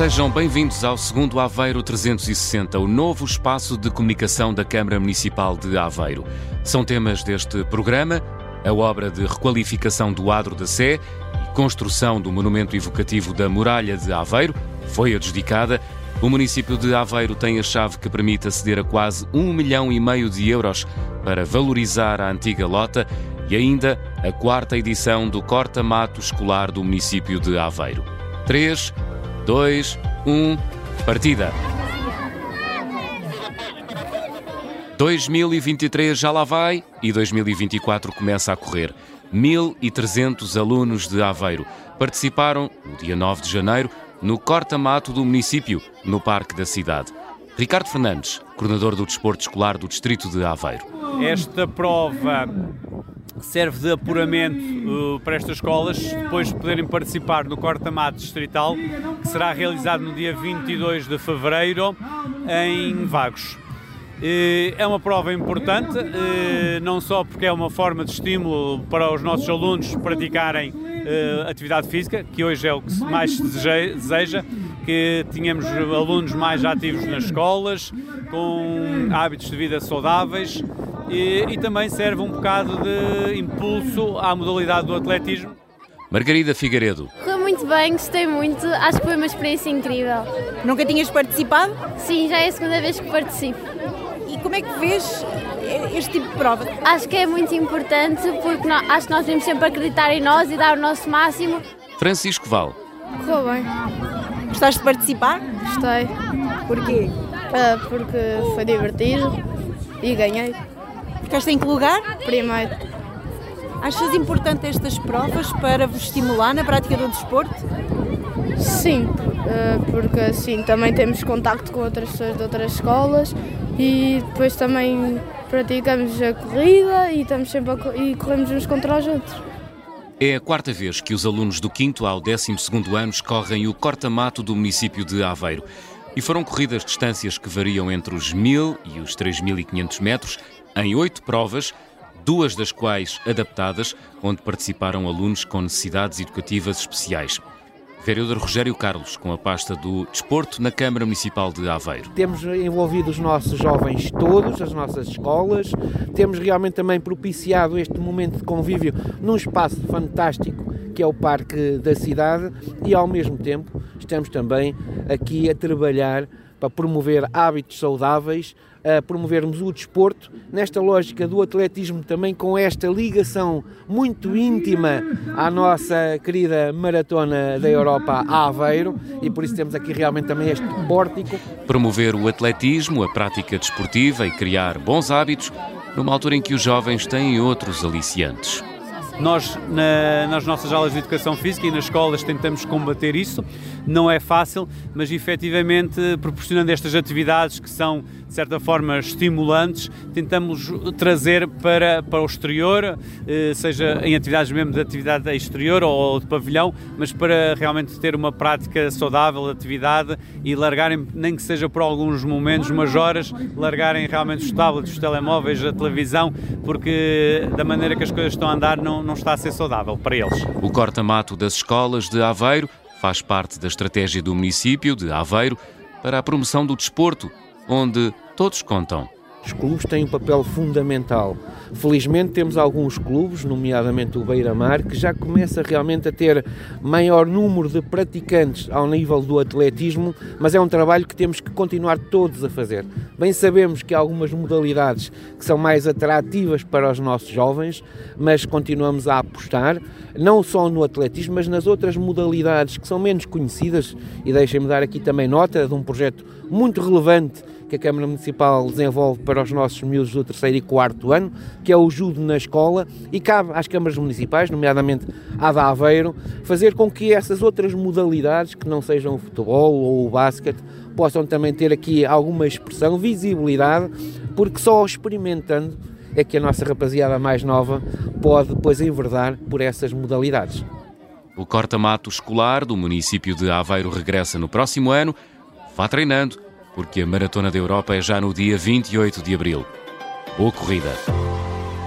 Sejam bem-vindos ao segundo Aveiro 360, o novo espaço de comunicação da Câmara Municipal de Aveiro. São temas deste programa a obra de requalificação do Adro da Sé e construção do monumento evocativo da Muralha de Aveiro foi adjudicada. O município de Aveiro tem a chave que permite aceder a quase um milhão e meio de euros para valorizar a antiga lota e ainda a quarta edição do corta-mato escolar do município de Aveiro. 3, 2, 1, partida! 2023 já lá vai e 2024 começa a correr. 1.300 alunos de Aveiro participaram, no dia 9 de janeiro, no corta-mato do município, no Parque da Cidade. Ricardo Fernandes, coordenador do desporto escolar do Distrito de Aveiro. Esta prova serve de apuramento uh, para estas escolas, depois de poderem participar no corta-mato distrital, que será realizado no dia 22 de fevereiro em Vagos. É uma prova importante, não só porque é uma forma de estímulo para os nossos alunos praticarem atividade física, que hoje é o que mais se deseja, que tínhamos alunos mais ativos nas escolas, com hábitos de vida saudáveis e, e também serve um bocado de impulso à modalidade do atletismo. Margarida Figueiredo. Correu muito bem, gostei muito, acho que foi uma experiência incrível. Nunca tinhas participado? Sim, já é a segunda vez que participo. E como é que vês este tipo de prova? Acho que é muito importante porque nós, acho que nós devemos sempre acreditar em nós e dar o nosso máximo. Francisco Val. Correu bem. Gostaste de participar? Gostei. Porquê? Uh, porque foi divertido e ganhei. Ficaste em que lugar? Primeiro. Achas importante estas provas para vos estimular na prática do desporto? Sim, uh, porque assim também temos contacto com outras pessoas de outras escolas e depois também praticamos a corrida e, estamos sempre a, e corremos uns contra os outros. É a quarta vez que os alunos do 5 ao 12 anos correm o corta-mato do município de Aveiro. E foram corridas distâncias que variam entre os 1.000 e os 3.500 metros, em oito provas, duas das quais adaptadas, onde participaram alunos com necessidades educativas especiais. Vereador Rogério Carlos, com a pasta do Desporto na Câmara Municipal de Aveiro. Temos envolvido os nossos jovens todos, as nossas escolas, temos realmente também propiciado este momento de convívio num espaço fantástico que é o Parque da Cidade e ao mesmo tempo estamos também aqui a trabalhar para promover hábitos saudáveis, a promovermos o desporto, nesta lógica do atletismo também com esta ligação muito íntima à nossa querida maratona da Europa a Aveiro e por isso temos aqui realmente também este pórtico. Promover o atletismo, a prática desportiva e criar bons hábitos numa altura em que os jovens têm outros aliciantes. Nós, na, nas nossas aulas de educação física e nas escolas, tentamos combater isso. Não é fácil, mas efetivamente, proporcionando estas atividades que são, de certa forma, estimulantes, tentamos trazer para, para o exterior, eh, seja em atividades mesmo de atividade exterior ou de pavilhão, mas para realmente ter uma prática saudável de atividade e largarem, nem que seja por alguns momentos, umas horas, largarem realmente os tablets, os telemóveis, a televisão, porque da maneira que as coisas estão a andar, não não está a ser saudável para eles. O corta-mato das escolas de Aveiro faz parte da estratégia do município de Aveiro para a promoção do desporto, onde todos contam. Os clubes têm um papel fundamental. Felizmente temos alguns clubes, nomeadamente o Beira-Mar, que já começa realmente a ter maior número de praticantes ao nível do atletismo, mas é um trabalho que temos que continuar todos a fazer. Bem sabemos que há algumas modalidades que são mais atrativas para os nossos jovens, mas continuamos a apostar, não só no atletismo, mas nas outras modalidades que são menos conhecidas, e deixem-me dar aqui também nota de um projeto muito relevante que a Câmara Municipal desenvolve para os nossos miúdos do terceiro e quarto ano, que é o judo na escola, e cabe às câmaras municipais, nomeadamente à da Aveiro, fazer com que essas outras modalidades, que não sejam o futebol ou o basquete, possam também ter aqui alguma expressão, visibilidade, porque só experimentando é que a nossa rapaziada mais nova pode depois enverdar por essas modalidades. O corta-mato escolar do município de Aveiro regressa no próximo ano. Vá treinando porque a Maratona da Europa é já no dia 28 de abril. Boa corrida!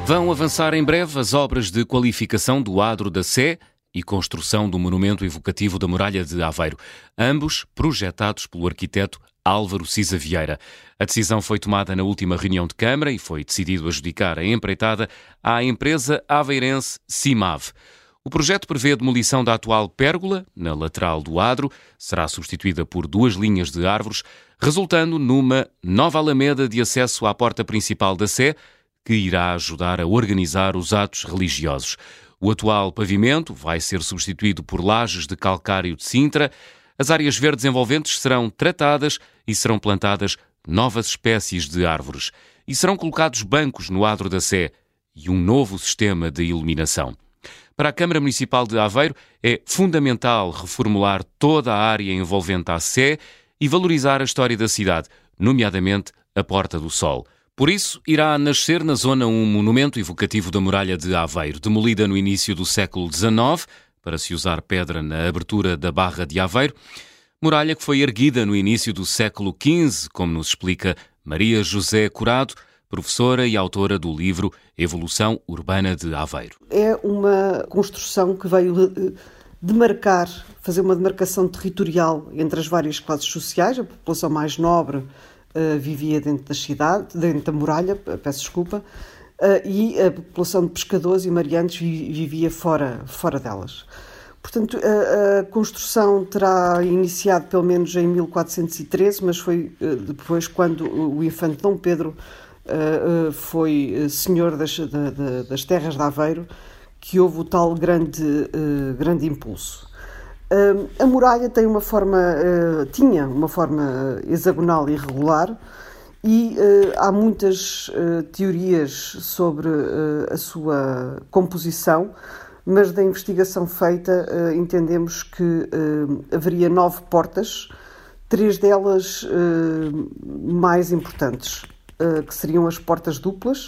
Vão avançar em breve as obras de qualificação do Adro da Sé e construção do monumento evocativo da muralha de Aveiro, ambos projetados pelo arquiteto Álvaro Cisa Vieira. A decisão foi tomada na última reunião de Câmara e foi decidido adjudicar a empreitada à empresa aveirense Cimav. O projeto prevê a demolição da atual pérgola, na lateral do adro, será substituída por duas linhas de árvores, resultando numa nova alameda de acesso à porta principal da Sé, que irá ajudar a organizar os atos religiosos. O atual pavimento vai ser substituído por lajes de calcário de Sintra. As áreas verdes envolventes serão tratadas e serão plantadas novas espécies de árvores. E serão colocados bancos no adro da Sé e um novo sistema de iluminação. Para a Câmara Municipal de Aveiro é fundamental reformular toda a área envolvente à Sé e valorizar a história da cidade, nomeadamente a Porta do Sol. Por isso, irá nascer na zona um monumento evocativo da muralha de Aveiro, demolida no início do século XIX, para se usar pedra na abertura da Barra de Aveiro, muralha que foi erguida no início do século XV, como nos explica Maria José Curado, professora e autora do livro Evolução Urbana de Aveiro. É uma construção que veio demarcar, fazer uma demarcação territorial entre as várias classes sociais. A população mais nobre uh, vivia dentro da cidade, dentro da muralha, peço desculpa, uh, e a população de pescadores e mariantes vivia fora, fora delas. Portanto, a, a, construção terá iniciado pelo menos em 1413, mas foi depois quando o infante Dom Pedro foi eh, senhor das, da, das terras de Aveiro que houve o tal grande, grande impulso. A muralha tem uma forma, tinha uma forma hexagonal e irregular e há muitas teorias sobre a sua composição, mas da investigação feita entendemos que haveria nove portas, três delas mais importantes. Eh, que seriam as portas duplas,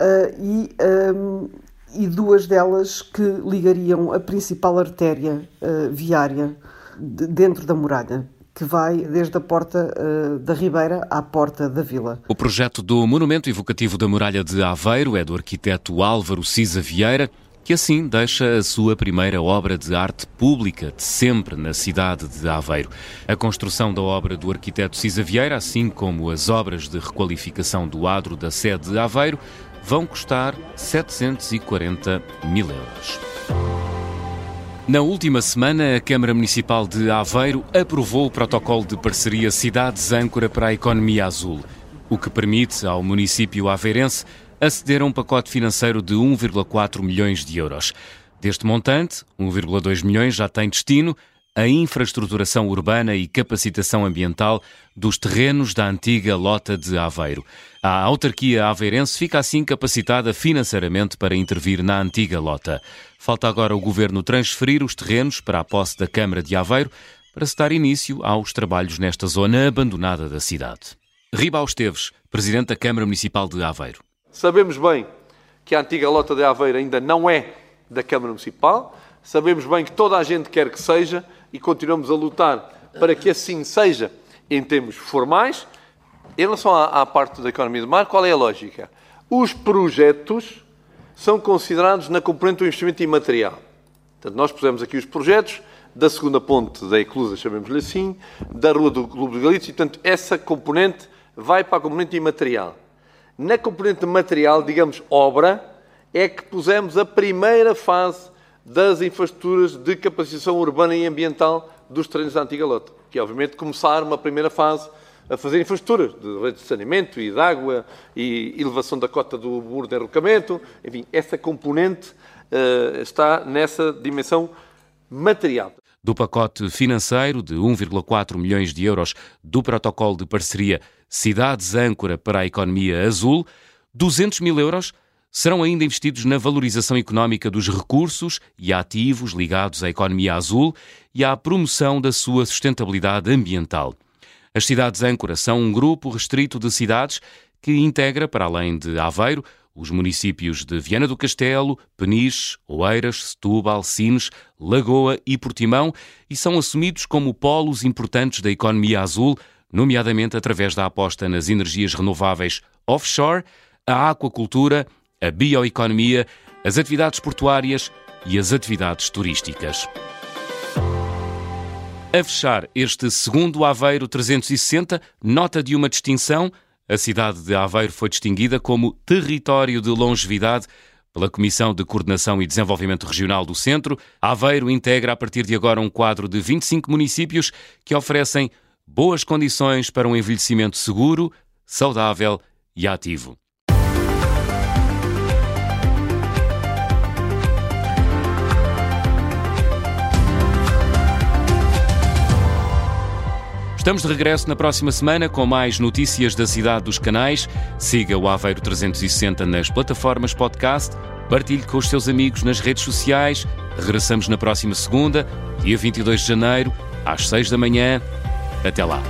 uh, e, um, e duas delas que ligariam a principal artéria uh, viária de, dentro da muralha que vai desde a porta uh, da Ribeira à porta da Vila. O projeto do Monumento Evocativo da Muralha de Aveiro é do arquiteto Álvaro Cisa Vieira, que assim deixa a sua primeira obra de arte pública de sempre na cidade de Aveiro. A construção da obra do arquiteto Cisa Vieira, assim como as obras de requalificação do adro da sede de Aveiro, vão custar 740 mil euros. Na última semana, a Câmara Municipal de Aveiro aprovou o protocolo de parceria Cidades Âncora para a Economia Azul, o que permite ao município aveirense aceder a um pacote financeiro de 1,4 milhões de euros. Deste montante, 1,2 milhões já tem destino a infraestruturação urbana e capacitação ambiental dos terrenos da antiga Lota de Aveiro. A autarquia aveirense fica assim capacitada financeiramente para intervir na antiga Lota. Falta agora o governo transferir os terrenos para a posse da Câmara de Aveiro para se dar início aos trabalhos nesta zona abandonada da cidade. Ribal Esteves, presidente da Câmara Municipal de Aveiro. Sabemos bem que a antiga Lota de Aveiro ainda não é da Câmara Municipal, sabemos bem que toda a gente quer que seja e continuamos a lutar para que assim seja em termos formais. Em relação à, à parte da economia do mar, qual é a lógica? Os projetos são considerados na componente do investimento imaterial. Portanto, nós pusemos aqui os projetos da segunda ponte da Eclusa, chamemos-lhe assim, da Rua do Clube de Galícia, e, portanto, essa componente vai para a componente imaterial. Na componente material, digamos obra, é que pusemos a primeira fase das infraestruturas de capacitação urbana e ambiental dos terrenos da antiga lota, que é, obviamente começar uma primeira fase a fazer infraestruturas de rede de saneamento e de água e elevação da cota do muro de enrocamento, enfim, essa componente uh, está nessa dimensão material. Do pacote financeiro de 1,4 milhões de euros do protocolo de parceria Cidades Âncora para a Economia Azul, 200 mil euros serão ainda investidos na valorização económica dos recursos e ativos ligados à economia azul e à promoção da sua sustentabilidade ambiental. As cidades âncora são um grupo restrito de cidades que integra, para além de Aveiro, os municípios de Viana do Castelo, Peniche, Oeiras, Setúbal, Sines, Lagoa e Portimão e são assumidos como polos importantes da economia azul nomeadamente através da aposta nas energias renováveis offshore, a aquacultura, a bioeconomia, as atividades portuárias e as atividades turísticas. A fechar este segundo Aveiro 360, nota de uma distinção. A cidade de Aveiro foi distinguida como Território de Longevidade pela Comissão de Coordenação e Desenvolvimento Regional do Centro. Aveiro integra a partir de agora um quadro de 25 municípios que oferecem boas condições para um envelhecimento seguro, saudável e ativo. Estamos de regresso na próxima semana com mais notícias da cidade dos canais. Siga o Aveiro 360 nas plataformas podcast, partilhe com os seus amigos nas redes sociais. Regressamos na próxima segunda, dia 22 de janeiro, às 6 da manhã. Até lá.